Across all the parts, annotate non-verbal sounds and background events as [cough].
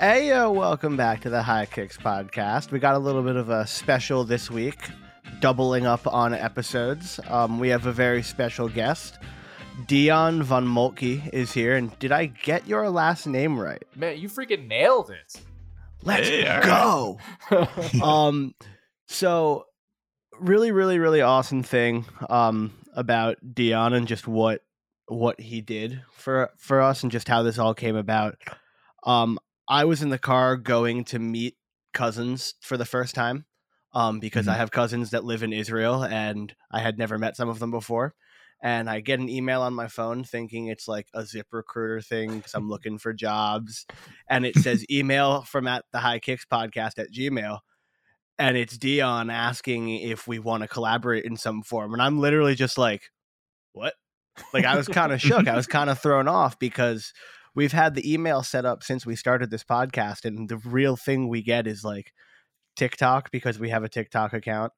Hey, uh, welcome back to the High Kicks podcast. We got a little bit of a special this week, doubling up on episodes. Um, we have a very special guest. Dion von Moltke is here. And did I get your last name right? Man, you freaking nailed it. Let's hey, go. [laughs] um, so really, really, really awesome thing um, about Dion and just what what he did for for us and just how this all came about. Um, I was in the car going to meet cousins for the first time um, because mm-hmm. I have cousins that live in Israel and I had never met some of them before. And I get an email on my phone thinking it's like a zip recruiter thing because I'm [laughs] looking for jobs. And it says email from at the high kicks podcast at Gmail. And it's Dion asking if we want to collaborate in some form. And I'm literally just like, what? Like I was kind of shook. I was kind of thrown off because we've had the email set up since we started this podcast, and the real thing we get is like TikTok because we have a TikTok account.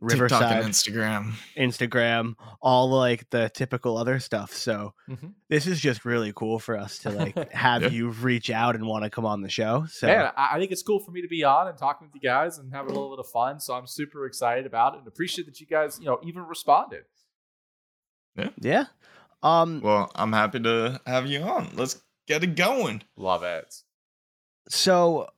Riverside, TikTok and Instagram, Instagram, all like the typical other stuff. So mm-hmm. this is just really cool for us to like [laughs] have yeah. you reach out and want to come on the show. So yeah, I think it's cool for me to be on and talking with you guys and having a little bit of fun. So I'm super excited about it and appreciate that you guys, you know, even responded. Yeah. Yeah. Um. Well, I'm happy to have you on. Let's Get it going. Love it. So,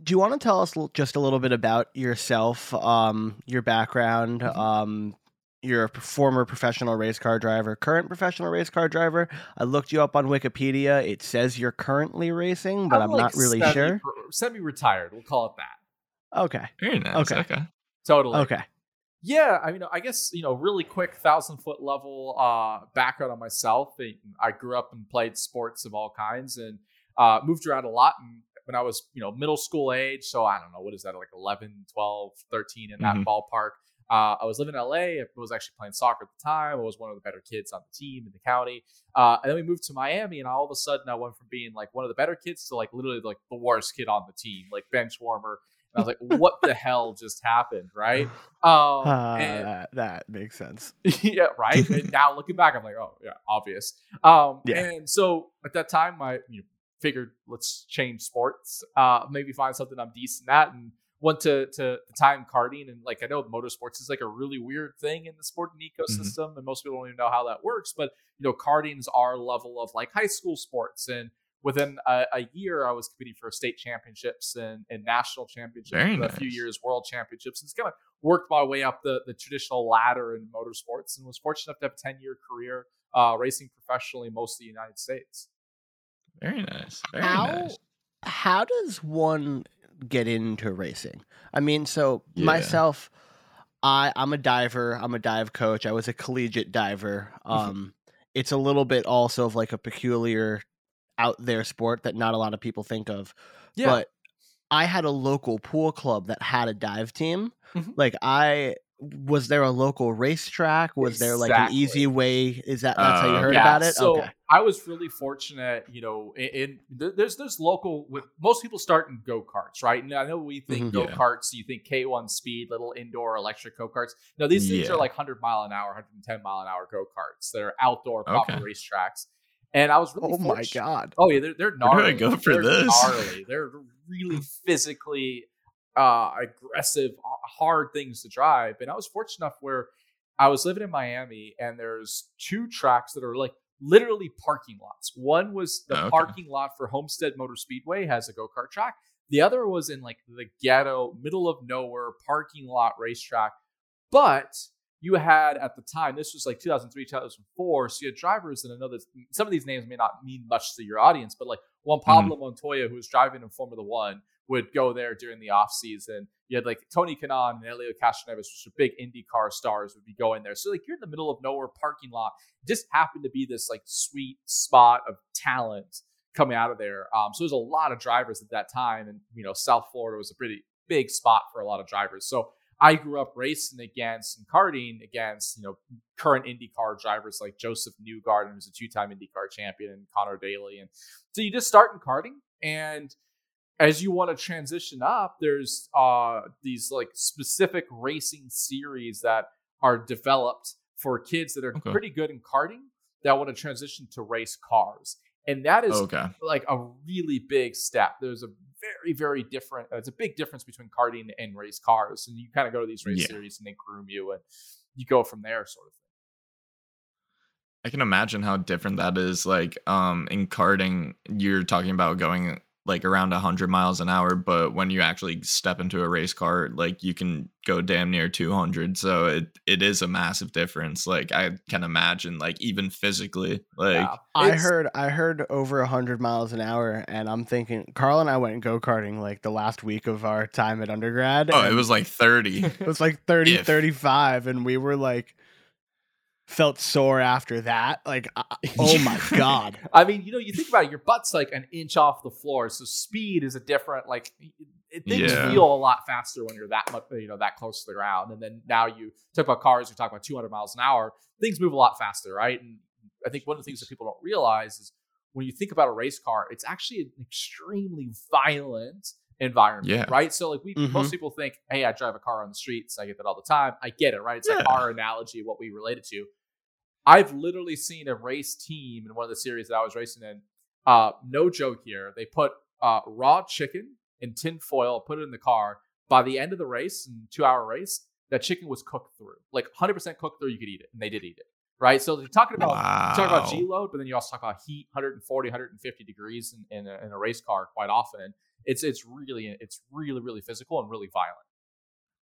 do you want to tell us just a little bit about yourself, um, your background? Mm-hmm. Um, you're a former professional race car driver, current professional race car driver. I looked you up on Wikipedia. It says you're currently racing, but I'm, I'm like not really semi, sure. Semi-retired, we'll call it that. Okay. Very nice. Okay. okay. Totally. Okay. Yeah, I mean, I guess you know, really quick thousand foot level uh, background on myself. I grew up and played sports of all kinds, and uh, moved around a lot. And when I was, you know, middle school age, so I don't know what is that, like 11, 12, 13 in that mm-hmm. ballpark. Uh, I was living in LA. I was actually playing soccer at the time. I was one of the better kids on the team in the county. Uh, and then we moved to Miami, and all of a sudden, I went from being like one of the better kids to like literally like the worst kid on the team, like bench warmer. I was like, what the hell just happened? Right. Um, uh, and, that, that, makes sense. [laughs] yeah. Right. And now looking back, I'm like, oh, yeah, obvious. Um, yeah. And so at that time, I you know, figured let's change sports, uh, maybe find something I'm decent at. And went to to the time karting and like I know motorsports is like a really weird thing in the sporting mm-hmm. ecosystem mm-hmm. and most people don't even know how that works but you know karting is our level of like high school sports and within a, a, year, I was competing for state championships and, and national championships, Very nice. a few years world championships. It's kind of worked my way up the, the traditional ladder in motorsports and was fortunate enough to have a 10 year career uh, racing professionally most of the United States. Very nice. Very how, nice. How does one get into racing? I mean, so yeah. myself, I, I'm a diver. I'm a dive coach. I was a collegiate diver. Mm-hmm. Um, it's a little bit also of like a peculiar out there sport that not a lot of people think of. Yeah. But I had a local pool club that had a dive team. Mm-hmm. Like I was there a local racetrack? Was exactly. there like an easy way? Is that that's uh, how you heard yeah, about it? So okay. I was really fortunate, you know, in, in there's there's local with most people start in go karts, right? And I know we think mm-hmm, go karts, yeah. you think K1 speed, little indoor electric go karts. No, these things yeah. are like 100 mile an hour, 110 mile an hour go karts that are outdoor proper okay. racetracks. And I was really Oh my god. Oh yeah, they're they're gnarly. go for they're this? Gnarly. They're really [laughs] physically uh, aggressive, hard things to drive. And I was fortunate enough where I was living in Miami, and there's two tracks that are like literally parking lots. One was the okay. parking lot for Homestead Motor Speedway has a go kart track. The other was in like the ghetto, middle of nowhere parking lot racetrack. But you had at the time, this was like 2003, 2004. So you had drivers, and I know that some of these names may not mean much to your audience, but like Juan mm-hmm. Pablo mm-hmm. Montoya, who was driving in Formula One, would go there during the off season. You had like Tony Kanaan and Helio Castroneves, which are big IndyCar stars, would be going there. So like you're in the middle of nowhere parking lot. It just happened to be this like sweet spot of talent coming out of there. Um, so there's a lot of drivers at that time, and you know South Florida was a pretty big spot for a lot of drivers. So I grew up racing against and karting against, you know, current IndyCar drivers like Josef Newgarden, who's a two-time IndyCar champion, and Conor Daly. And so you just start in karting, and as you want to transition up, there's uh, these like specific racing series that are developed for kids that are okay. pretty good in karting that want to transition to race cars. And that is Okay. like a really big step. There's a very, very different. It's a big difference between karting and race cars, and you kind of go to these race Yeah. series and they groom you, and you go from there, sort of thing. I can imagine how different that is. Like, um, in karting, you're talking about going like around 100 miles an hour, but when you actually step into a race car, like you can go damn near 200. So it it is a massive difference. Like, I can imagine, like even physically, like Yeah. I heard I heard over hundred miles an hour, and I'm thinking Karl and I went go karting like the last week of our time at undergrad. oh, it was like 30. [laughs] it was like 30, if. 35, and we were like felt sore after that. Like, I- [laughs] oh my god, [laughs] I mean, you know, you think about it, your butt's like an inch off the floor, so speed is a different like. It, things Yeah. feel a lot faster when you're that much, you know, that close to the ground. And then now you talk about cars, you talk about 200 miles an hour. Things move a lot faster, right? And I think one of the things that people don't realize is when you think about a race car, it's actually an extremely violent environment, Yeah. right? So like we Mhm. most people think, hey, I drive a car on the streets, I get that all the time. I get it, right? It's like our analogy, what we relate it to. I've literally seen a race team in one of the series that I was racing in. Uh, no joke here. They put uh, raw chicken in tin foil, put it in the car. By the end of the race, in two hour race, that chicken was cooked through, like 100% cooked through. You could eat it, and they did eat it, right? So they're talking about wow. you talk about G load, but then you also talk about heat, 140, 150 degrees in, in, a, in a race car quite often. It's it's really it's really really physical and really violent.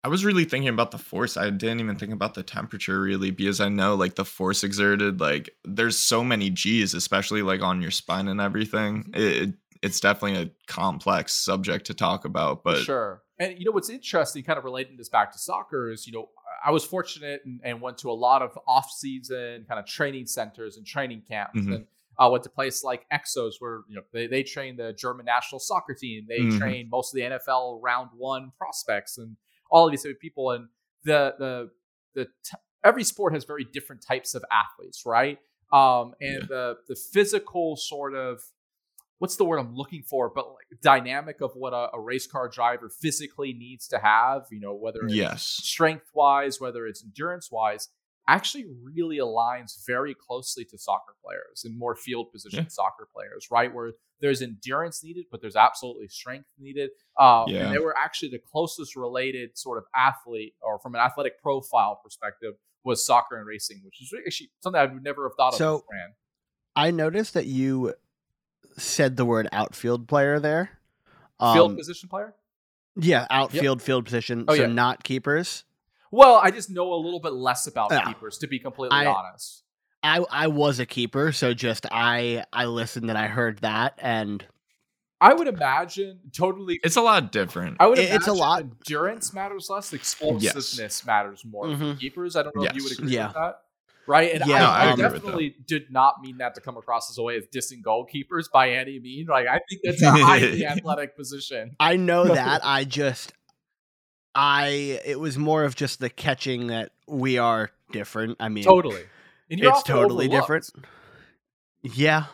I was really thinking about the force. I didn't even think about the temperature really because I know like the force exerted, like there's so many G's, especially like on your spine and everything. Mhm. It, it's definitely a complex subject to talk about, For but sure. And you know what's interesting, kind of relating this back to soccer, is you know I was fortunate and, and went to a lot of off-season kind of training centers and training camps, Mhm. and I went to places like Exos, where you know they they train the German national soccer team, they Mhm. train most of the NFL round one prospects, and all of these type of people. And the the the t- every sport has very different types of athletes, right? Um, and Yeah. the the physical sort of what's the word I'm looking for, but like dynamic of what a, a race car driver physically needs to have, you know, whether it's yes. strength wise, whether it's endurance wise, actually really aligns very closely to soccer players and more field position Yeah. soccer players, right? Where there's endurance needed, but there's absolutely strength needed. Um, Yeah. And they were actually the closest related sort of athlete, or from an athletic profile perspective, was soccer and racing, which is actually something I would never have thought So- of So I noticed that you said the word outfield player there. Field Um, position player? yeah, outfield field position. Oh, so yeah. not keepers. Well, I just know a little bit less about Yeah. keepers, to be completely I- honest. I I was a keeper, so just I I listened and I heard that, and I would imagine totally. It's a lot different. I would it- it's a lot- Endurance matters less. Explosiveness matters more for Mhm. keepers. I don't know if you would agree Yeah. with that. Right, and Yeah, No, I, I I agree with that. definitely did not mean that to come across as a way of dissing goalkeepers by any means. Like I think that's a [laughs] highly athletic position. I know [laughs] that. I just I it was more of just the catching that we are different. I mean, Totally, and you're it's totally overlooked. different. Yeah,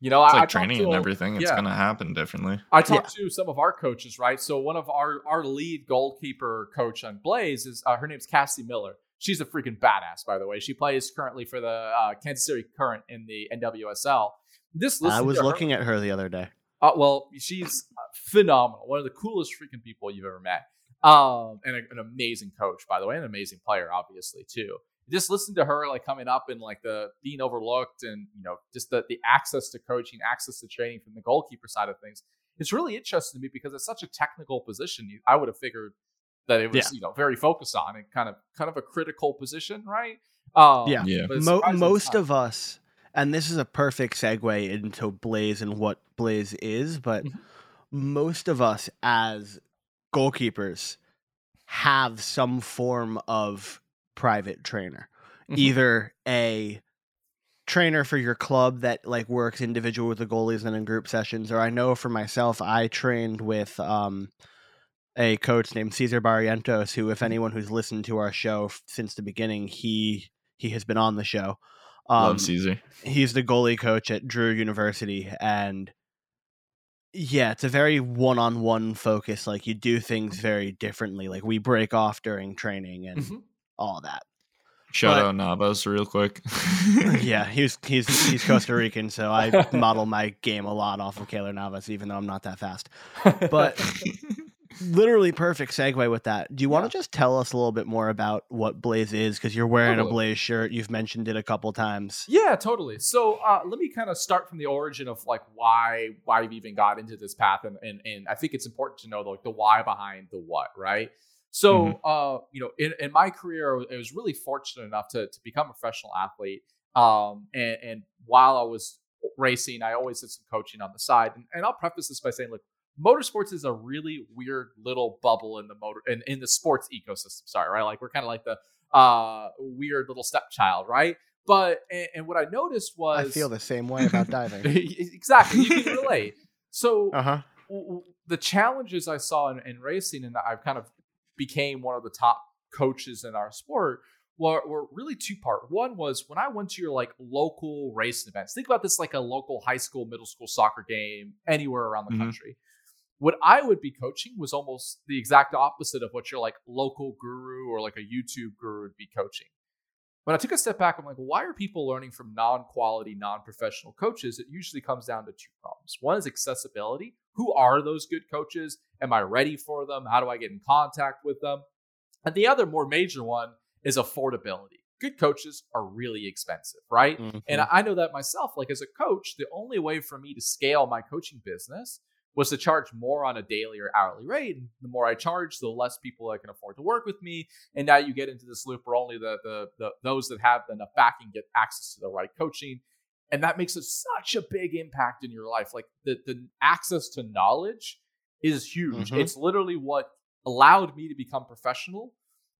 You know, It's I, I like talked training to and a- everything. It's gonna happen differently. I talked to some of our coaches, right? So one of our our lead goalkeeper coach on Blayze is uh, her name's Cassie Miller. She's a freaking badass, by the way. She plays currently for the uh, Kansas City Current in the NWSL. This I was to her- looking at her the other day. Uh, well, she's uh, phenomenal. One of the coolest freaking people you've ever met. Um, and a, an amazing coach, by the way, an amazing player, obviously too. Just listen to her like coming up and like the being overlooked, and you know, just the the access to coaching, access to training from the goalkeeper side of things. It's really interesting to me because it's such a technical position. I would have figured that it was Yeah. you know very focused on and kind of kind of a critical position, right? Um, Yeah. Yeah. Mo- most of us, and this is a perfect segue into Blayze and what Blayze is, but Mhm. most of us as goalkeepers have some form of private trainer, Mhm. either a trainer for your club that like works individual with the goalies and in group sessions, or I know for myself, I trained with um a coach named Cesar Barrientos, who, if anyone who's listened to our show f- since the beginning, he he has been on the show. Um, Love Caesar. he's the goalie coach at Drew University, and yeah, it's a very one-on-one focus. Like you do things very differently. Like we break off during training and Mhm. all that. Shout But- out Navas real quick. yeah, [laughs] he's he's he's Costa Rican, so I model [laughs] my game a lot off of Keylor Navas, even though I'm not that fast. [laughs] But literally perfect segue with that. Do you want Yeah. to just tell us a little bit more about what Blayze is? Because you're wearing Totally. a Blayze shirt. You've mentioned it a couple times. Yeah, totally. So uh, let me kind of start from the origin of like why why we even got into this path, and and, and I think it's important to know like the why behind the what, right? So uh, you know, in, in my career, I was really fortunate enough to to become a professional athlete. Um, and, and while I was racing, I always did some coaching on the side. And, and I'll preface this by saying, look, motorsports is a really weird little bubble in the motor in, in the sports ecosystem. Sorry, right? Like we're kind of like the uh weird little stepchild, right? But and, and what I noticed was I feel the same way about diving. [laughs] exactly. You can relate. So Uh huh. w- w- the challenges I saw in, in racing, and I've kind of became one of the top coaches in our sport, were, were really two part. One was when I went to your like local racing events. Think about this like a local high school, middle school soccer game anywhere around the Mhm. country. What I would be coaching was almost the exact opposite of what your like local guru or like a YouTube guru would be coaching. When I took a step back, I'm like, why are people learning from non-quality, non-professional coaches? It usually comes down to two problems. One is accessibility. Who are those good coaches? Am I ready for them? How do I get in contact with them? And the other more major one is affordability. Good coaches are really expensive, right? Mm. And I know that myself. Like as a coach, the only way for me to scale my coaching business was to charge more on a daily or hourly rate. And the more I charge, the less people I can afford to work with me. And now you get into this loop where only the the, the those that have enough backing get access to the right coaching. And that makes it such a big impact in your life. Like the, the access to knowledge is huge. Mhm. It's literally what allowed me to become professional.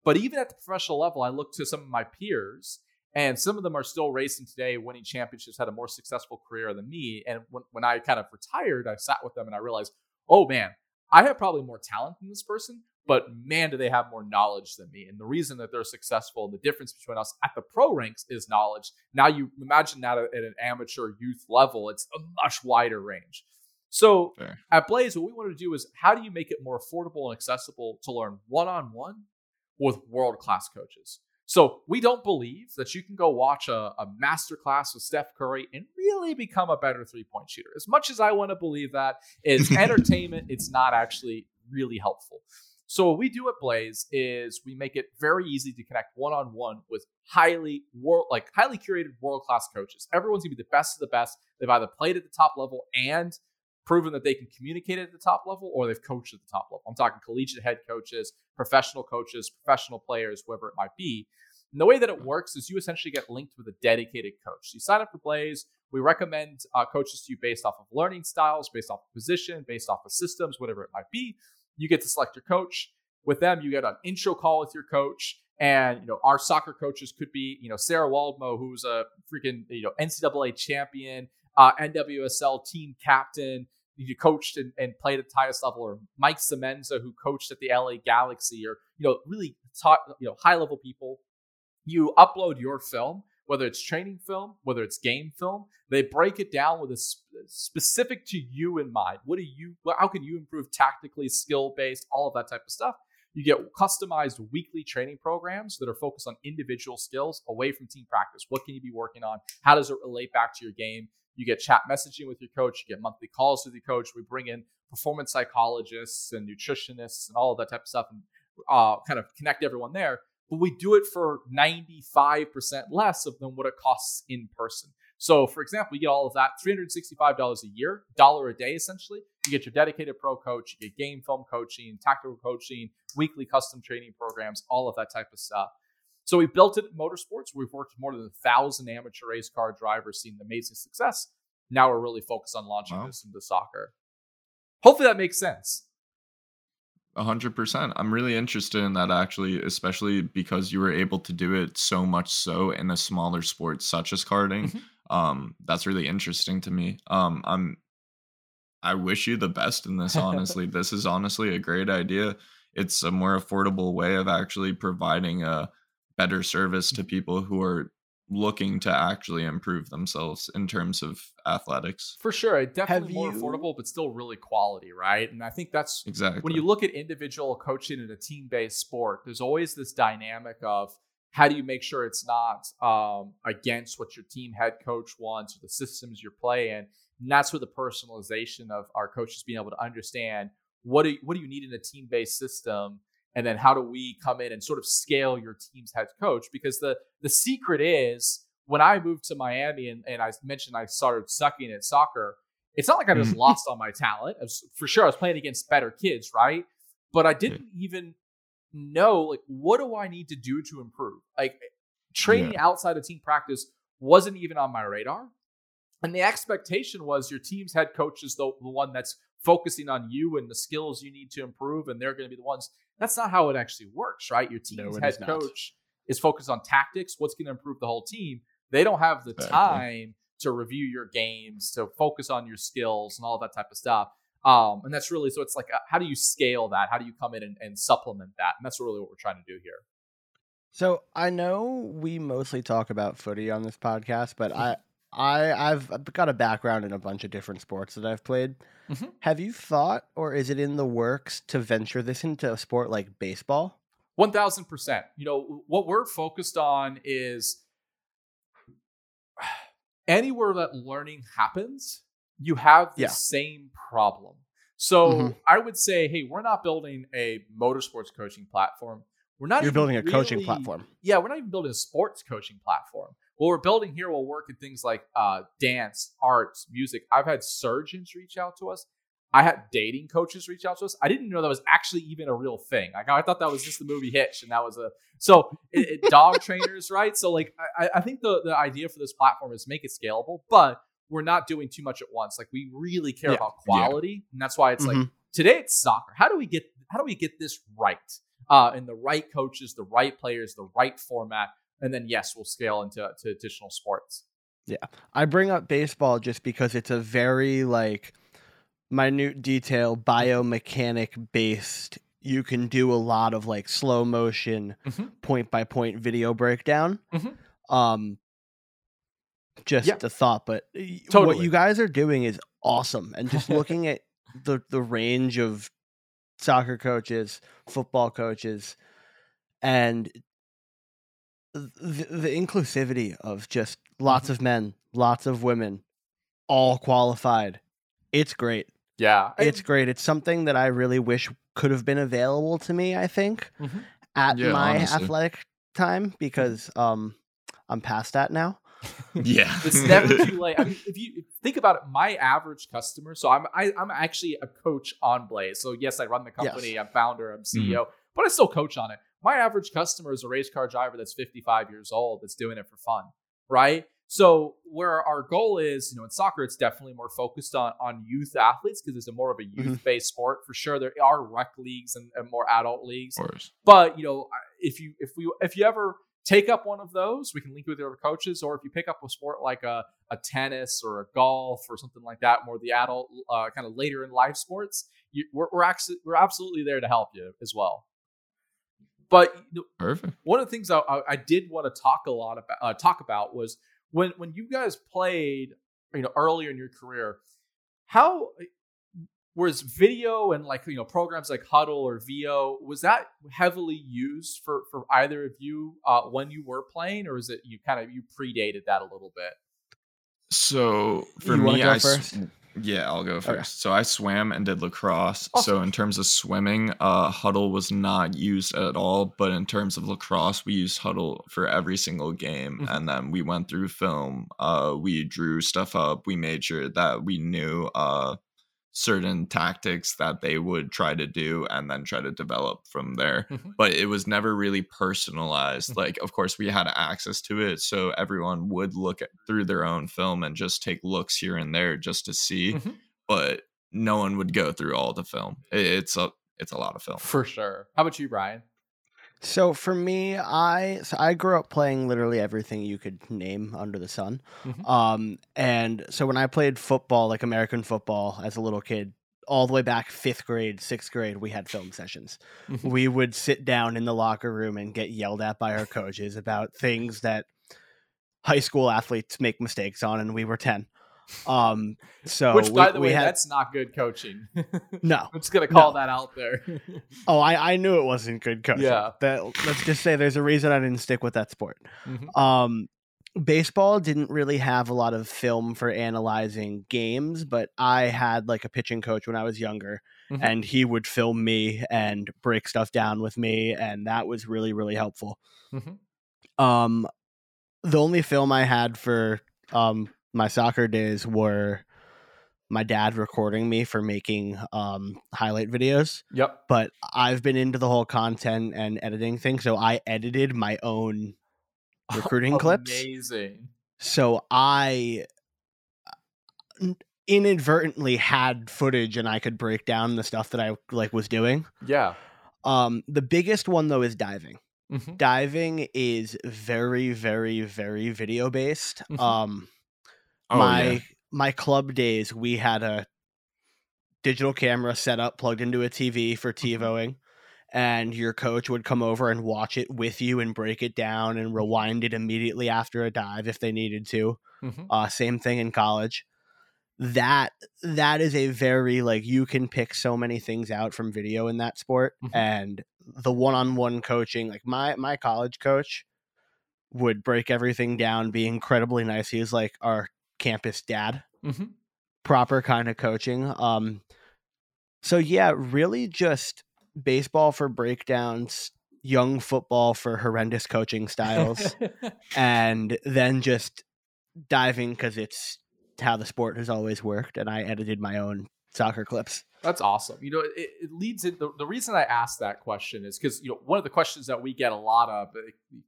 But even at the professional level, I look to some of my peers and some of them are still racing today, winning championships, had a more successful career than me. And when, when I kind of retired, I sat with them and I realized, oh man, I have probably more talent than this person, but man, do they have more knowledge than me. And the reason that they're successful and the difference between us at the pro ranks is knowledge. Now you imagine that at an amateur youth level, it's a much wider range. So Fair. at Blayze, what we wanted to do is how do you make it more affordable and accessible to learn one on one with world class coaches? So we don't believe that you can go watch a, a master class with Steph Curry and really become a better three point shooter. As much as I want to believe that, it's [laughs] entertainment. It's not actually really helpful. So what we do at Blayze is we make it very easy to connect one on one with highly world like highly curated world class coaches. Everyone's gonna be the best of the best. They've either played at the top level and proven that they can communicate at the top level or they've coached at the top level. I'm talking collegiate head coaches, professional coaches, professional players, whoever it might be. And the way that it works is you essentially get linked with a dedicated coach. So you sign up for Blayze. We recommend uh, coaches to you based off of learning styles, based off of position, based off of systems, whatever it might be. You get to select your coach. With them, you get an intro call with your coach. And you know, our soccer coaches could be, you know, Sarah Waldmo, who's a freaking, you know, NCAA champion, uh, NWSL team captain, you coached and, and played at the highest level, or Mike Semenza, who coached at the LA Galaxy, or you know, really top, you know, high level people. You upload your film, whether it's training film, whether it's game film. They break it down with a sp- specific to you in mind. What do you? How can you improve tactically, skill based, all of that type of stuff? You get customized weekly training programs that are focused on individual skills away from team practice. What can you be working on? How does it relate back to your game? You get chat messaging with your coach. You get monthly calls with your coach. We bring in performance psychologists and nutritionists and all of that type of stuff and uh, kind of connect everyone there. But we do it for 95% less of than what it costs in person. So, for example, you get all of that $365 a year, dollar a day essentially. You get your dedicated pro coach, you get game film coaching, tactical coaching, weekly custom training programs, all of that type of stuff. So we built it at motorsports. We've worked with more than a thousand amateur race car drivers, seen amazing success. Now we're really focused on launching Wow. this into soccer. Hopefully that makes sense. A hundred percent. I'm really interested in that actually, especially because you were able to do it so much so in a smaller sport such as karting. Mhm. Um, that's really interesting to me. Um, I'm I wish you the best in this, [laughs] honestly. this is honestly a great idea. It's a more affordable way of actually providing a better service to people who are looking to actually improve themselves in terms of athletics. For sure. It definitely Have more you- affordable, but still really quality, right? And I think that's Exactly. when you look at individual coaching in a team based sport, there's always this dynamic of how do you make sure it's not um, against what your team head coach wants or the systems you're playing? And that's where the personalization of our coaches being able to understand what do you, what do you need in a team based system, and then how do we come in and sort of scale your team's head coach? Because the the secret is when I moved to Miami and, and I mentioned I started sucking at soccer, it's not like I just mm-hmm. lost on my talent. Was, for sure, I was playing against better kids, right? But I didn't even know like what do I need to do to improve. Like training yeah. outside of team practice wasn't even on my radar. And the expectation was your team's head coach is the, the one that's focusing on you and the skills you need to improve, and they're going to be the ones. That's not how it actually works, right? Your team's no, head coach is focused on tactics, what's going to improve the whole team. They don't have the time to review your games, to focus on your skills and all that type of stuff. Um, and that's really so it's like, uh, how do you scale that? How do you come in and, and supplement that? And that's really what we're trying to do here. So I know we mostly talk about footy on this podcast, but [laughs] I I I've got a background in a bunch of different sports that I've played. Mm-hmm. Have you thought, or is it in the works to venture this into a sport like baseball? One thousand percent. You know what we're focused on is [sighs] anywhere that learning happens, you have the yeah. same problem. So mm-hmm. I would say, hey, we're not building a motorsports coaching platform. We're not. You're building a really, coaching platform. Yeah, we're not even building a sports coaching platform. What we're building here will work in things like uh, dance, arts, music. I've had surgeons reach out to us. I had dating coaches reach out to us. I didn't know that was actually even a real thing. Like I thought that was just the movie Hitch, and that was a so it, it, dog [laughs] trainers, right? So like I, I think the the idea for this platform is make it scalable, but we're not doing too much at once. Like we really care yeah. about quality, yeah. and that's why it's mm-hmm. like today it's soccer. How do we get how do we get this right? Uh, and the right coaches, the right players, the right format, and then yes, we'll scale into to additional sports. Yeah, I bring up baseball just because it's a very like minute detail biomechanic based you can do a lot of like slow motion point by point video breakdown mm-hmm. um just yeah. a thought but totally. what you guys are doing is awesome and just [laughs] looking at the the range of soccer coaches football coaches and the, the inclusivity of just lots mm-hmm. of men lots of women all qualified it's great yeah. It's great. It's something that I really wish could have been available to me, I think, mm-hmm. at yeah, my honestly. athletic time because um I'm past that now. [laughs] yeah. it's never too late. I [laughs] mean, if you think about it, my average customer, so I'm I, am i am actually a coach on Blayze. So yes, I run the company, yes. I'm founder, I'm CEO, mm-hmm. but I still coach on it. My average customer is a race car driver that's 55 years old that's doing it for fun, right? So where our goal is, you know, in soccer, it's definitely more focused on on youth athletes because it's a more of a mm-hmm. youth based sport for sure. There are rec leagues and, and more adult leagues, but you know, if you if we if you ever take up one of those, we can link with your coaches, or if you pick up a sport like a, a tennis or a golf or something like that, more the adult uh, kind of later in life sports, you, we're we're, actually, we're absolutely there to help you as well. But Perfect. one of the things I, I, I did want to talk a lot about uh, talk about was when when you guys played, you know, earlier in your career, how eh, was video and like you know programs like Hudl or Veo was that heavily used for for either of you uh, when you were playing, or is it you kind of you predated that a little bit? So for you me, I first? Yeah, I'll go first. Okay. So I swam and did lacrosse. Awesome. So in terms of swimming, uh, Hudl was not used at all. But in terms of lacrosse, we used Hudl for every single game, mm-hmm. and then we went through film. Uh, we drew stuff up. We made sure that we knew uh certain tactics that they would try to do and then try to develop from there mm-hmm. but it was never really personalized mm-hmm. like of course we had access to it so everyone would look at, through their own film and just take looks here and there just to see mm-hmm. but no one would go through all the film it, it's a it's a lot of film for sure how about you brian so for me, I so I grew up playing literally everything you could name under the sun. Mm-hmm. Um, and so when I played football, like American football, as a little kid, all the way back fifth grade, sixth grade, we had film sessions. Mm-hmm. We would sit down in the locker room and get yelled at by our coaches about things that high school athletes make mistakes on, and we were ten. Um, so Which, by we- the we way, had- that's not good coaching. [laughs] no. I'm just gonna call No. that out there. [laughs] Oh, I, I knew it wasn't good coaching. Yeah. That let's just say there's a reason I didn't stick with that sport. Mhm. Um, baseball didn't really have a lot of film for analyzing games, but I had like a pitching coach when I was younger, Mhm. and he would film me and break stuff down with me, and that was really really helpful. Mhm. Um, the only film I had for um my soccer days were my dad recording me for making um highlight videos Yep. but I've been into the whole content and editing thing, so I edited my own [laughs] recruiting clips. Amazing. So I inadvertently had footage and I could break down the stuff that I like was doing. Yeah. Um the biggest one though is diving. Mhm. Diving is very very very video based. Mhm. Um Oh, my yeah. my club days we had a digital camera set up plugged into a TV for Mm-hmm. TiVoing and your coach would come over and watch it with you and break it down and rewind it immediately after a dive if they needed to. Mhm. Uh same thing in college. That that is a very like you can pick so many things out from video in that sport Mhm. and the one-on-one coaching like my my college coach would break everything down be incredibly nice he was like our campus dad Mhm. proper kind of coaching um so yeah really just baseball for breakdowns young football for horrendous coaching styles [laughs] and then just diving because it's how the sport has always worked and i edited my own soccer clips That's awesome. You know, it, it leads in the, the reason I asked that question is because you know one of the questions that we get a lot of uh,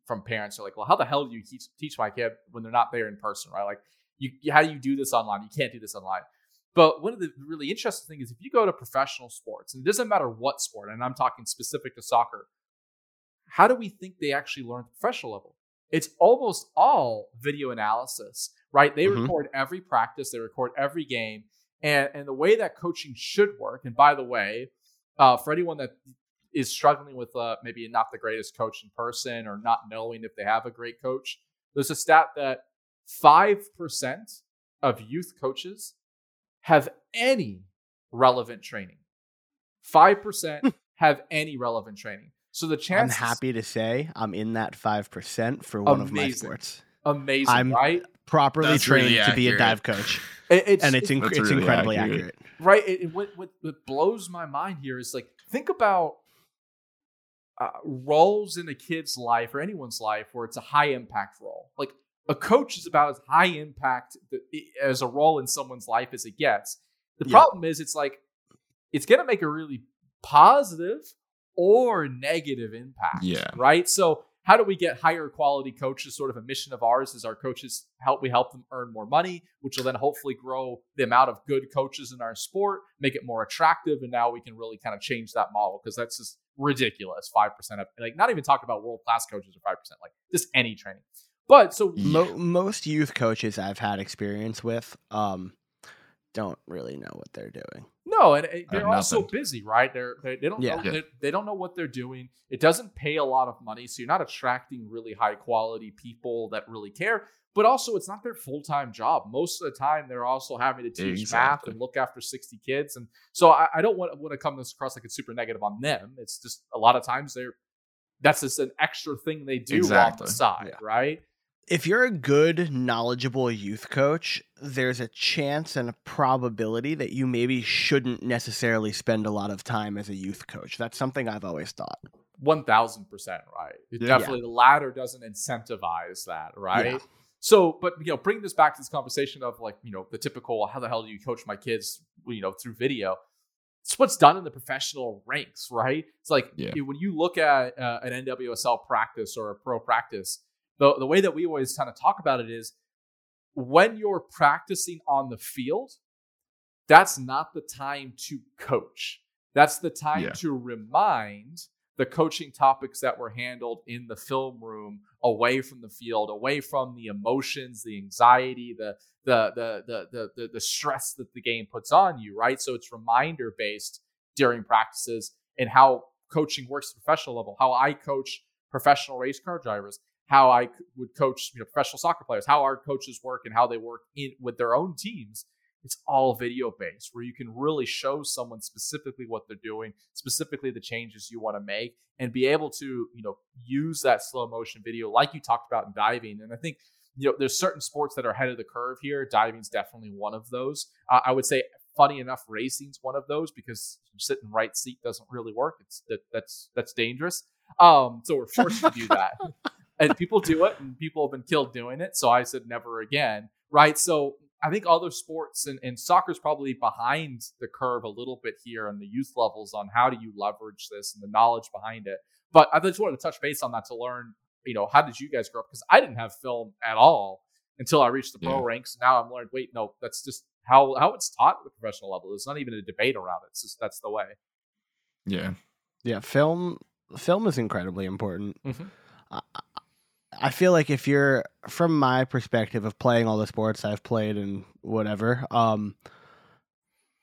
from parents are like, "Well, how the hell do you teach, teach my kid when they're not there in person?" Right? Like, you how do you do this online? You can't do this online. But one of the really interesting things is if you go to professional sports, and it doesn't matter what sport, and I'm talking specific to soccer, how do we think they actually learn at the professional level? It's almost all video analysis, right? They Mhm. record every practice, they record every game, and and the way that coaching should work. And by the way, uh, for anyone that is struggling with uh, maybe not the greatest coach in person or not knowing if they have a great coach, there's a stat that five percent of youth coaches have any relevant training. Five percent [laughs] have any relevant training. So the chance i'm happy to say i'm in that 5% for one of my sports amazing, I'm- right? properly That's trained really to be a dive coach [laughs] It- it's, and it's inc- That's it's really incredibly accurate. accurate right it, it- what, what, what blows my mind here is like think about uh, roles in a kid's life or anyone's life where it's a high impact role like a coach is about as high impact as a role in someone's life as it gets the Yeah. problem is it's like it's going to make a really positive or negative impact Yeah. right so how do we get higher quality coaches sort of a mission of ours is our coaches help we help them earn more money which will then hopefully grow the amount of good coaches in our sport make it more attractive and now we can really kind of change that model because that's just ridiculous 5% of like not even talking about world class coaches or 5% like just any training but so Yeah. Mo- most youth coaches I've had experience with um, don't really know what they're doing. No, and it, they're also nothing. busy, right? They're they, they don't Yeah. know, Yeah. They, they don't know what they're doing. It doesn't pay a lot of money, so you're not attracting really high quality people that really care. But also, it's not their full time job. Most of the time, they're also having to teach math and look after sixty kids. And so, I, I don't want want to come this across like it's super negative on them. It's just a lot of times they're that's just an extra thing they do on the side, Yeah. right? If you're a good, knowledgeable youth coach, there's a chance and a probability that you maybe shouldn't necessarily spend a lot of time as a youth coach. That's something I've always thought. One thousand percent right. It Yeah. Definitely, the ladder doesn't incentivize that, right? Yeah. So, but you know, bringing this back to this conversation of like, you know, the typical how the hell do you coach my kids, you know, through video? It's what's done in the professional ranks, right? It's like Yeah. when you look at uh, an NWSL practice or a pro practice, the the way that we always kind of talk about it is when you're practicing on the field, that's not the time to coach. That's the time Yeah. to remind the coaching topics that were handled in the film room away from the field, away from the emotions, the anxiety, the the the the the the, the stress that the game puts on you, right? So it's reminder based during practices and how coaching works at the professional level. How I coach professional race car drivers. How I would coach you know professional soccer players, how our coaches work and how they work in with their own teams. It's all video based where you can really show someone specifically what they're doing, specifically the changes you want to make and be able to, you know, use that slow motion video like you talked about in diving. And I think you know, there's certain sports that are ahead of the curve here. Diving's definitely one of those. Uh, I would say, funny enough, racing's one of those because sitting right seat doesn't really work. It's that that's that's dangerous. Um, so we're forced to do that, [laughs] and people do it, and people have been killed doing it. So I said never again. Right. So I think other sports and, and soccer's probably behind the curve a little bit here on the youth levels on how do you leverage this and the knowledge behind it. But I just wanted to touch base on that to learn you know, how did you guys grow up? Because I didn't have film at all until I reached the pro yeah. ranks. Now I'm learning, wait, no, that's just how how it's taught at the professional level. There's not even a debate around it. It's just that's the way. Yeah. Yeah, film film is incredibly important. Mm-hmm. I, feel like if you're from my perspective of playing all the sports I've played and whatever, um,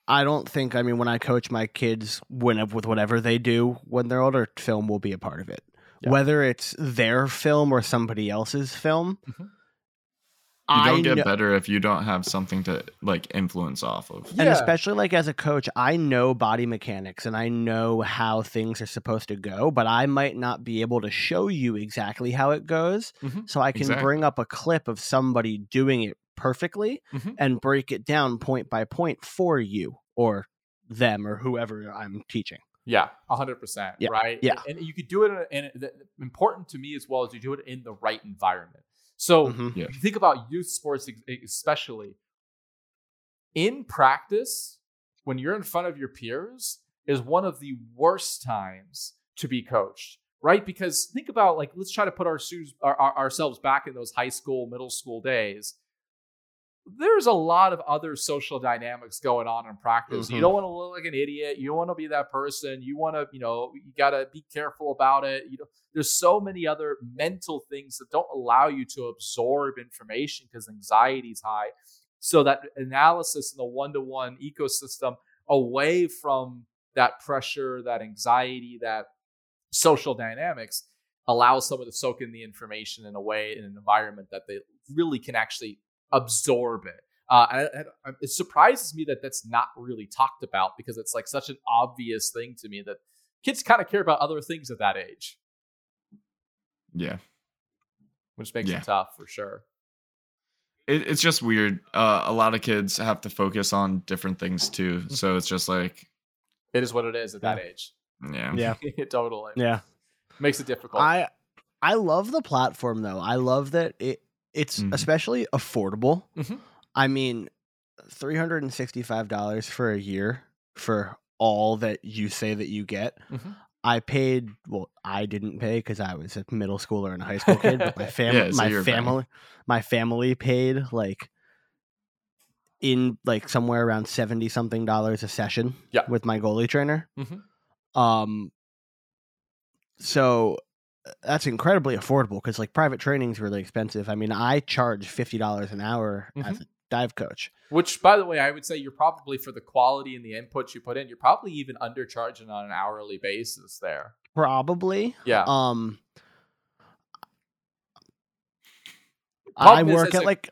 I don't think I mean when I coach my kids when with whatever they do when they're older, film will be a part of it yeah. whether it's their film or somebody else's film. Mm-hmm. You don't I get know- better if you don't have something to like influence off of. And especially like as a coach, I know body mechanics and I know how things are supposed to go, but I might not be able to show you exactly how it goes. Mm-hmm. So I can exactly. bring up a clip of somebody doing it perfectly mm-hmm. and break it down point by point for you or them or whoever I'm teaching. Yeah, hundred percent. Right. Yeah, and, and, you could do it. In, and important to me as well as you do it in the right environment. So mm-hmm. yeah. if you think about youth sports, especially in practice, when you're in front of your peers, is one of the worst times to be coached. Right? Because think about like let's try to put our, our, our ourselves back in those high school, middle school days there's a lot of other social dynamics going on in practice. Mm-hmm. You don't want to look like an idiot. You don't want to be that person. You want to, you know, you got to be careful about it. You know, there's so many other mental things that don't allow you to absorb information because anxiety is high. So that analysis in the one-to-one ecosystem away from that pressure, that anxiety, that social dynamics allows someone to soak in the information in a way in an environment that they really can actually absorb it. Uh, and, and it surprises me that that's not really talked about because it's like such an obvious thing to me that kids kind of care about other things at that age. Yeah, which makes yeah. it tough for sure. It, it's just weird. Uh, a lot of kids have to focus on different things too, mm-hmm. so it's just like it is what it is at yeah. that age. Yeah, [laughs] yeah, totally. Yeah, makes it difficult. I I love the platform though. I love that it it's mm-hmm. especially affordable. Mm-hmm. I mean, three hundred and sixty-five dollars for a year for all that you say that you get. Mm-hmm. I paid. Well, I didn't pay because I was a middle schooler and a high school kid. But my family, [laughs] yeah, so my family, my family paid like in like somewhere around seventy something dollars a session. Yeah. with my goalie trainer. Mm-hmm. Um. So that's incredibly affordable because like private training is really expensive. I mean, I charge fifty dollars an hour mm-hmm. as a dive coach. Which, by the way, I would say you're probably for the quality and the inputs you put in, you're probably even undercharging on an hourly basis there. Probably, yeah. Um, I work at a, like,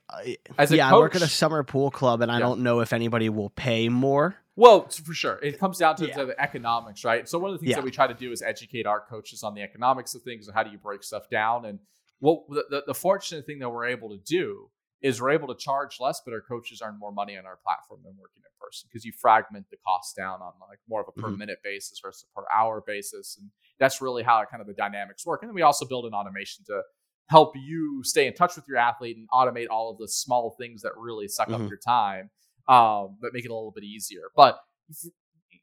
as yeah, coach, I work at a summer pool club, and I yeah. don't know if anybody will pay more. Well, for sure. It comes down to, yeah. to, the economics, right? So one of the things yeah. that we try to do is educate our coaches on the economics of things and how do you break stuff down. And what the, the, the, fortunate thing that we're able to do is we're able to charge less, but our coaches earn more money on our platform than working in person because you fragment the cost down on like more of a per mm-hmm. minute basis versus a per hour basis. And that's really how kind of the dynamics work. And then we also build an automation to help you stay in touch with your athlete and automate all of the small things that really suck mm-hmm. up your time um, but make it a little bit easier. But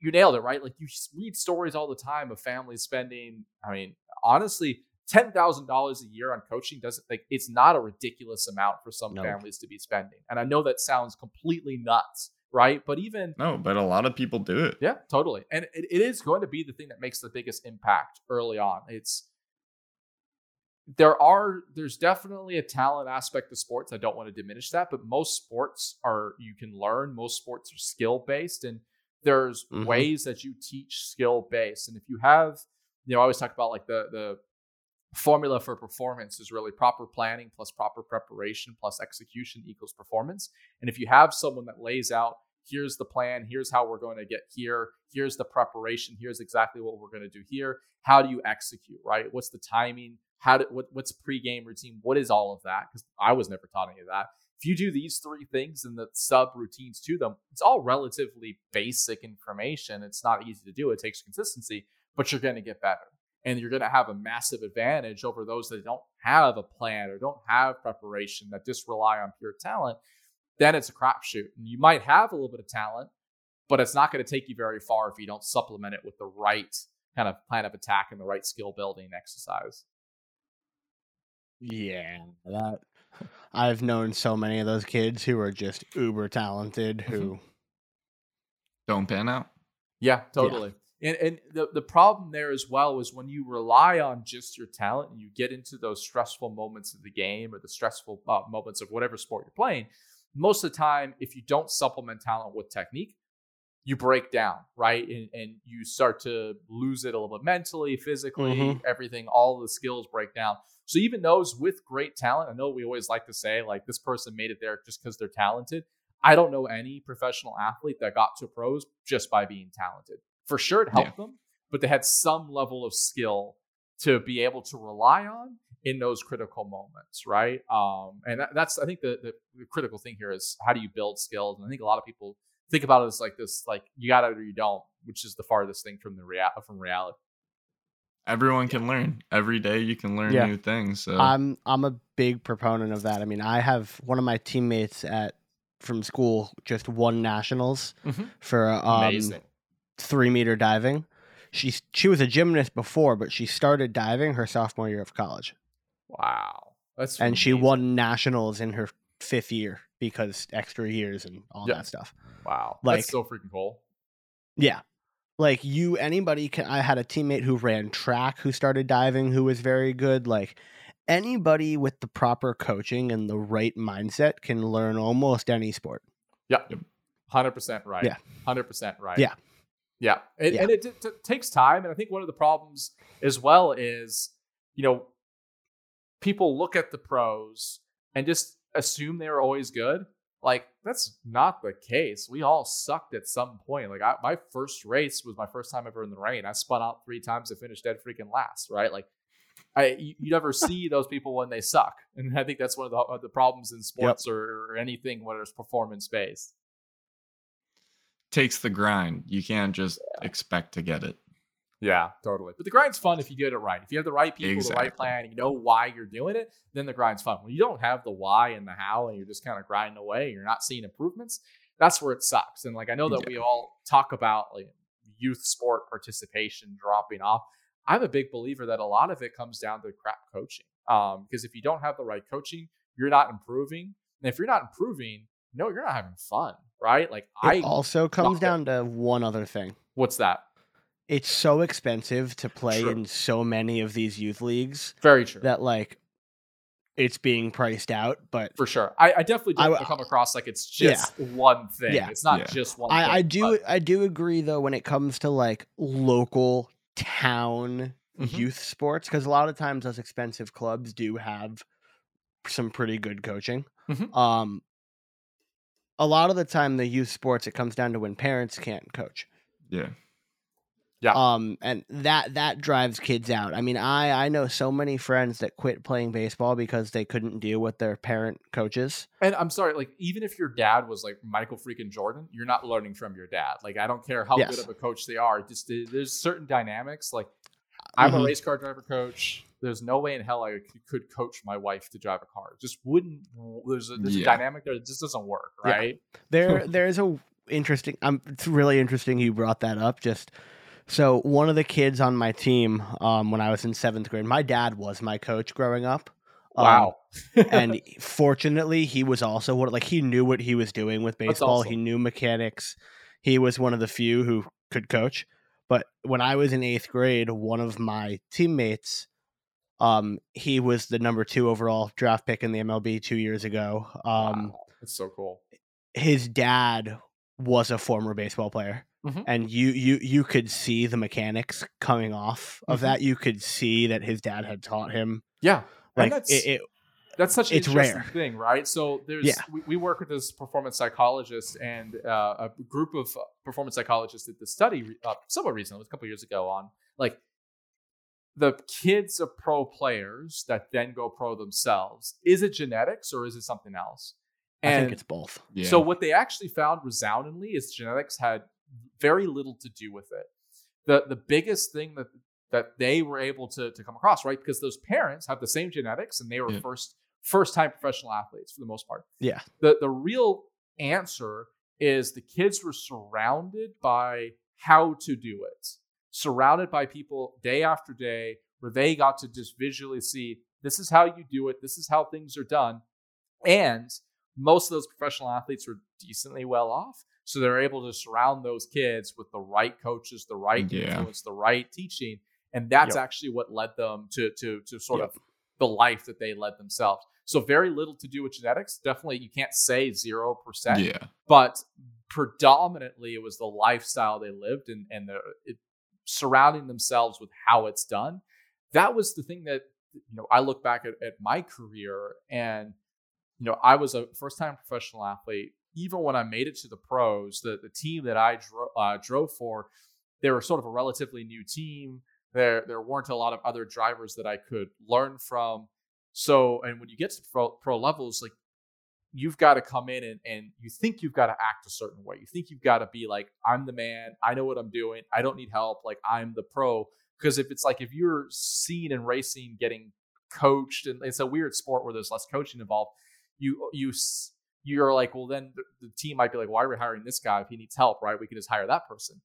you nailed it, right? Like you read stories all the time of families spending. I mean, honestly, ten thousand dollars a year on coaching doesn't like it's not a ridiculous amount for some no. families to be spending. And I know that sounds completely nuts, right? But even no, but a lot of people do it. Yeah, totally. And it, it is going to be the thing that makes the biggest impact early on. It's there are there's definitely a talent aspect to sports. I don't want to diminish that, but most sports are you can learn. Most sports are skill based, and there's mm-hmm. ways that you teach skill based. And if you have, you know, I always talk about like the the formula for performance is really proper planning plus proper preparation plus execution equals performance. And if you have someone that lays out, here's the plan, here's how we're going to get here, here's the preparation, here's exactly what we're going to do here. How do you execute, right? What's the timing? How do, what, what's pre-game routine? What is all of that? Because I was never taught any of that. If you do these three things and the sub routines to them, it's all relatively basic information. It's not easy to do. It takes consistency, but you're going to get better and you're going to have a massive advantage over those that don't have a plan or don't have preparation that just rely on pure talent then it's a crapshoot and you might have a little bit of talent but it's not going to take you very far if you don't supplement it with the right kind of plan of attack and the right skill building exercise yeah that i've known so many of those kids who are just uber talented who mm-hmm. don't pan out yeah totally yeah. And, and the, the problem there as well is when you rely on just your talent and you get into those stressful moments of the game or the stressful uh, moments of whatever sport you're playing, most of the time, if you don't supplement talent with technique, you break down, right? And, and you start to lose it a little bit mentally, physically, mm-hmm. everything, all the skills break down. So even those with great talent, I know we always like to say, like, this person made it there just because they're talented. I don't know any professional athlete that got to pros just by being talented for sure it helped yeah. them, but they had some level of skill to be able to rely on in those critical moments, right? Um, and that, that's I think the, the, the critical thing here is how do you build skills? And I think a lot of people think about it as like this, like you got it or you don't, which is the farthest thing from the real from reality. Everyone can learn every day. You can learn yeah. new things. So. I'm I'm a big proponent of that. I mean, I have one of my teammates at from school just won nationals mm-hmm. for um, Amazing three meter diving. She she was a gymnast before, but she started diving her sophomore year of college. Wow, that's and amazing. she won nationals in her fifth year because extra years and all that stuff. Wow, like that's so freaking cool. Yeah, like you, anybody can. I had a teammate who ran track who started diving who was very good. Like anybody with the proper coaching and the right mindset can learn almost any sport. Yeah, hundred percent right. Yeah, hundred percent right. Yeah. Yeah, and, yeah. and it t- t- takes time, and I think one of the problems as well is, you know, people look at the pros and just assume they are always good. Like that's not the case. We all sucked at some point. Like I, my first race was my first time ever in the rain. I spun out three times and finished dead freaking last. Right? Like I, you, you never [laughs] see those people when they suck, and I think that's one of the, the problems in sports yep. or, or anything where it's performance based takes the grind. You can't just yeah. expect to get it. Yeah, totally. But the grind's fun if you get it right. If you have the right people, exactly. the right plan, you know why you're doing it, then the grind's fun. When you don't have the why and the how and you're just kind of grinding away, you're not seeing improvements, that's where it sucks. And like I know that yeah. we all talk about like youth sport participation dropping off. I'm a big believer that a lot of it comes down to crap coaching. Um, because if you don't have the right coaching, you're not improving. And if you're not improving, no, you're not having fun right? Like it I also comes down it. to one other thing. What's that? It's so expensive to play true. in so many of these youth leagues. Very true. That like it's being priced out, but for sure, I, I definitely don't I, come across like it's just yeah. one thing. Yeah. It's not yeah. just one. I, thing, I do, but... I do agree though when it comes to like local town mm-hmm. youth sports, because a lot of times those expensive clubs do have some pretty good coaching. Mm-hmm. Um, a lot of the time the youth sports it comes down to when parents can't coach. Yeah. Yeah. Um and that that drives kids out. I mean, I I know so many friends that quit playing baseball because they couldn't deal with their parent coaches. And I'm sorry, like even if your dad was like Michael freaking Jordan, you're not learning from your dad. Like I don't care how yes. good of a coach they are. Just there's certain dynamics like I'm mm-hmm. a race car driver coach there's no way in hell I could coach my wife to drive a car. It just wouldn't. There's a, there's yeah. a dynamic there that just doesn't work, right? Yeah. There, [laughs] there's a interesting. I'm. It's really interesting you brought that up. Just so one of the kids on my team, um, when I was in seventh grade, my dad was my coach growing up. Um, wow. and [laughs] fortunately, he was also what like he knew what he was doing with baseball. Awesome. He knew mechanics. He was one of the few who could coach. But when I was in eighth grade, one of my teammates um, he was the number two overall draft pick in the MLB two years ago. Um, wow. That's so cool. His dad was a former baseball player. Mhm. and you you you could see the mechanics coming off of Mhm. that. You could see that his dad had taught him. Yeah. And Like that's it, it that's such an it's interesting rare. thing, right? So there's Yeah. we, we work with this performance psychologist and uh, a group of uh, performance psychologists did the study uh, somewhat recently, it was a couple years ago, on like the kids of pro players that then go pro themselves. Is it genetics or is it something else? I think it's both. Yeah. So what they actually found resoundingly is genetics had very little to do with it. The the biggest thing that that they were able to, to come across, right? Because those parents have the same genetics and they were Yeah. first first time professional athletes for the most part. Yeah. The the real answer is the kids were surrounded by how to do it. Surrounded by people day after day where they got to just visually see this is how you do it, this is how things are done. And most of those professional athletes were decently well off. So they're able to surround those kids with the right coaches, the right Yeah. influence, the right teaching. And that's Yep. actually what led them to to to sort Yep. of the life that they led themselves. So very little to do with genetics. Definitely you can't say zero percent yeah. but predominantly it was the lifestyle they lived and and the it, surrounding themselves with how it's done that was the thing that you know i look back at, at my career and you know i was a first time professional athlete even when i made it to the pros the, the team that i dro- uh, drove for they were sort of a relatively new team there there weren't a lot of other drivers that i could learn from so and when you get to pro, pro levels like you've got to come in and, and you think you've got to act a certain way. You think you've got to be like, I'm the man. I know what I'm doing. I don't need help. Like I'm the pro. Because if it's like if you're seen in racing getting coached, and it's a weird sport where there's less coaching involved, you you you're like, well, then the, the team might be like, why are we hiring this guy if he needs help? Right? We can just hire that person.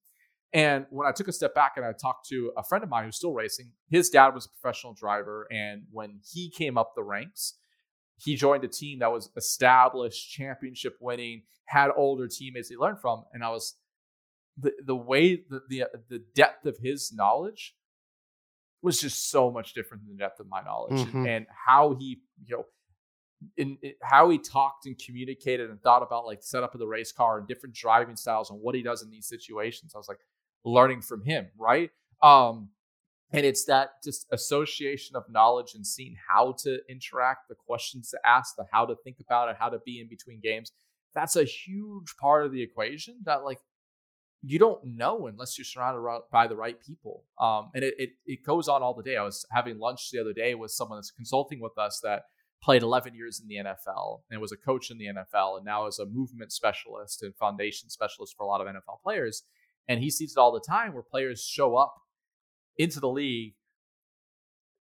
And when I took a step back and I talked to a friend of mine who's still racing, his dad was a professional driver, and when he came up the ranks he joined a team that was established, championship winning, had older teammates he learned from, and I was the the way the the, the depth of his knowledge was just so much different than the depth of my knowledge, Mhm. and, and how he you know. In, in how he talked and communicated and thought about like the setup of the race car and different driving styles and what he does in these situations, I was like learning from him, right? Um, and it's that just association of knowledge and seeing how to interact, the questions to ask, the how to think about it, how to be in between games. That's a huge part of the equation that like you don't know unless you're surrounded by the right people. Um, and it, it it goes on all the day. I was having lunch the other day with someone that's consulting with us that played 11 years in the NFL and was a coach in the NFL and now is a movement specialist and foundation specialist for a lot of NFL players. And he sees it all the time where players show up into the league.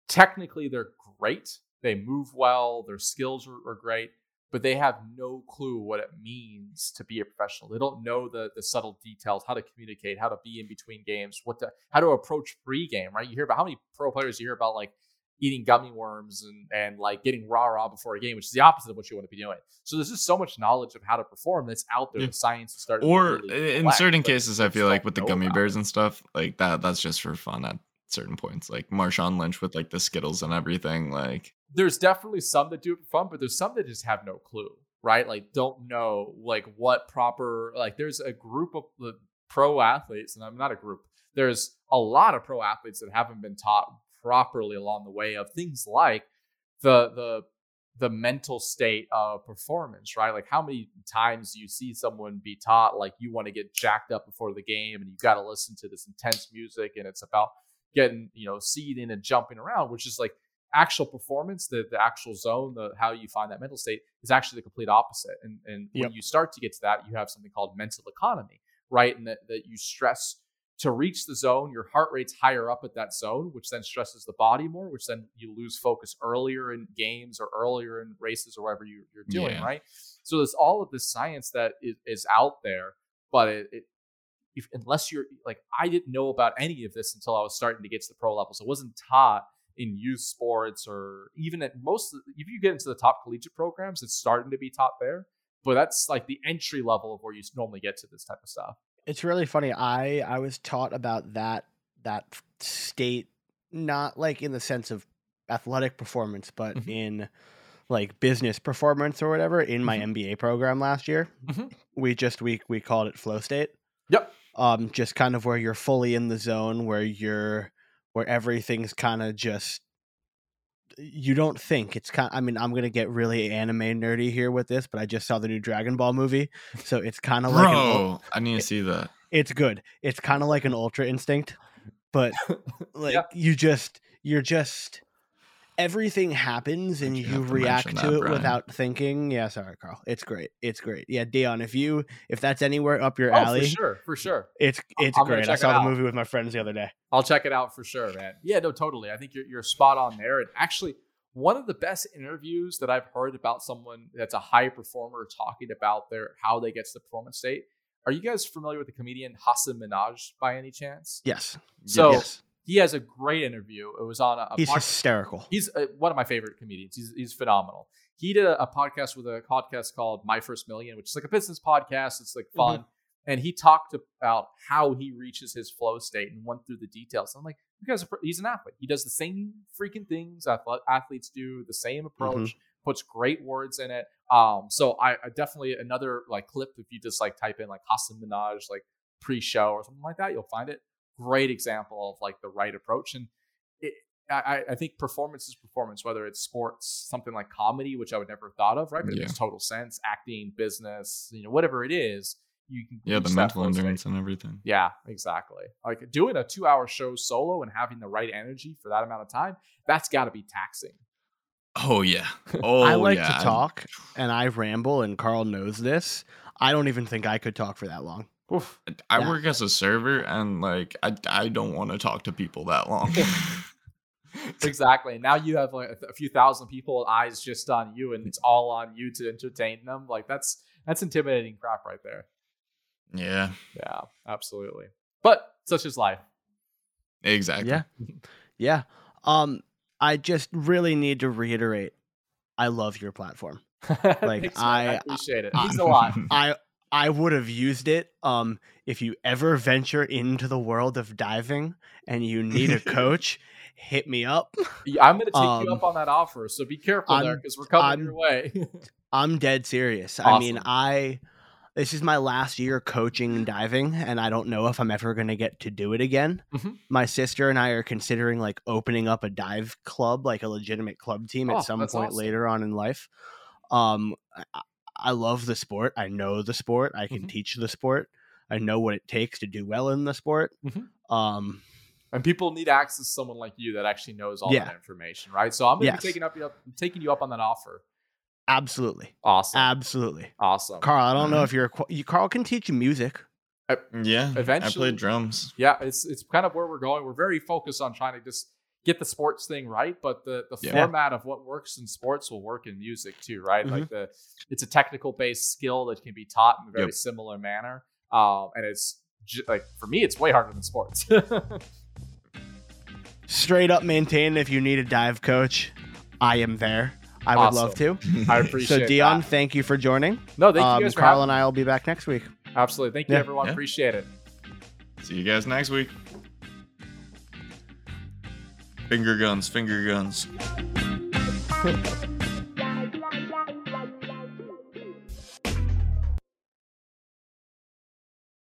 Technically, they're great. They move well. Their skills are, are great, but they have no clue what it means to be a professional. They don't know the the subtle details, how to communicate, how to be in between games, what to how to approach pregame. Right? You hear about how many pro players you hear about like eating gummy worms and and like getting rah rah before a game, which is the opposite of what you want to be doing. So there's just so much knowledge of how to perform that's out there. Yeah. The science is starting. Or really in collect, certain cases, I feel like with the gummy bears it. and stuff, like that, that's just for fun at certain points. Like Marshawn Lynch with like the Skittles and everything. Like, there's definitely some that do it for fun, but there's some that just have no clue, right? Like don't know like what proper like there's a group of the pro athletes, and I'm not a group. There's a lot of pro athletes that haven't been taught properly along the way of things like the the the mental state of performance, right? Like how many times do you see someone be taught like you want to get jacked up before the game and you've got to listen to this intense music and it's about getting, you know, seeding and jumping around, which is like actual performance, the the actual zone, the how you find that mental state is actually the complete opposite. And and Yep. when you start to get to that, you have something called mental economy, right? And that, that you stress to reach the zone, your heart rate's higher up at that zone, which then stresses the body more, which then you lose focus earlier in games or earlier in races or whatever you, you're doing, Yeah. right? So there's all of this science that is, is out there, but it, it if, unless you're like, I didn't know about any of this until I was starting to get to the pro levels. It wasn't taught in youth sports or even at most. If you get into the top collegiate programs, it's starting to be taught there. But that's like the entry level of where you normally get to this type of stuff. It's really funny. I I was taught about that that state not like in the sense of athletic performance, but Mhm. in like business performance or whatever in my MBA program last year. Mhm. We just we we called it flow state. Yep. um, just kind of where you're fully in the zone, where you're where everything's kind of just you don't think it's kind. I mean, I'm gonna get really anime nerdy here with this, but I just saw the new Dragon Ball movie, so it's kind of like an, Bro, I need to see that. it's good. It's kind of like an Ultra Instinct, but [laughs] like Yeah. you just you're just everything happens and you you, have to react to that, it Brian. without thinking. Yeah, sorry, Karl. It's great. It's great. Yeah, Dion, if you if that's anywhere up your Oh, alley, for sure, for sure. it's it's I'm great. I saw the movie with my friends the other day. I'll check it out for sure, man. Yeah, no, totally. I think you're you're spot on there. And actually, one of the best interviews that I've heard about someone that's a high performer talking about their how they get to the performance state. Are you guys familiar with the comedian Hasan Minhaj by any chance? Yes. So yes. He has a great interview. It was on a, a He's pod- hysterical. he's uh, one of my favorite comedians. He's he's phenomenal. He did a, a podcast with a podcast called My First Million, which is like a business podcast. It's like fun, and he talked about how he reaches his flow state and went through the details. I'm like, you guys, are, he's an athlete. He does the same freaking things athletes do, the same approach. Puts great words in it. Um, so I, I definitely another like clip if you just like type in like Hasan Minhaj like pre-show or something like that, you'll find it. Great example of like the right approach and it, I, I think performance is performance, whether it's sports, something like comedy, which I would never have thought of, right? But it makes total sense. Acting, business, you know, whatever it is, you can Yeah, the mental endurance and everything. Yeah, exactly. Like doing a two-hour show solo and having the right energy for that amount of time, that's got to be taxing. Oh yeah. [laughs] Oh I like yeah. to talk and I ramble, and Karl knows this. I don't even think I could talk for that long. Oof. I Yeah. work as a server and like I, I don't want to talk to people that long. [laughs] exactly. Now you have like a few thousand people eyes just on you, and it's all on you to entertain them. Like that's that's intimidating crap right there. yeah, Yeah, absolutely. But such is life. exactly. Yeah. Yeah. Um, I just really need to reiterate I love your platform. [laughs] Thanks. I, I- appreciate it. It means a lot. I I would have used it um if you ever venture into the world of diving and you need a [laughs] coach, hit me up. Yeah, I'm going to take Um, you up on that offer, so be careful there I'm- because we're coming I'm- your way. [laughs] I'm dead serious. I mean, I this is my last year coaching diving and I don't know if I'm ever going to get to do it again. Mhm. My sister and I are considering like opening up a dive club, like a legitimate club team Oh, at some point awesome. later on in life. Um I, I love the sport. I know the sport. I can Mhm. teach the sport. I know what it takes to do well in the sport. Mhm. Um and people need access to someone like you that actually knows all Yeah. that information, right? So I'm going to Yes. be taking up, taking you up on that offer. absolutely. Awesome. Absolutely. awesome. Karl, I don't know if you're qu- you Karl can teach you music. Yeah. Eventually. I Eventually- played drums. yeah, it's it's kind of where we're going. We're very focused on trying to just get the sports thing right, but the the Yeah. format of what works in sports will work in music too, right? Like the it's a technical based skill that can be taught in a very Yep. similar manner, um, and it's j- like for me, it's way harder than sports. [laughs] Straight up maintain if you need a dive coach, I am there. I would love to. [laughs] I appreciate it. So Dion, that. thank you for joining. No, thank um, you guys for Karl having and I will be back next week. Absolutely, thank you Yeah. everyone. Yeah. Appreciate it. See you guys next week. Finger guns, finger guns. [laughs]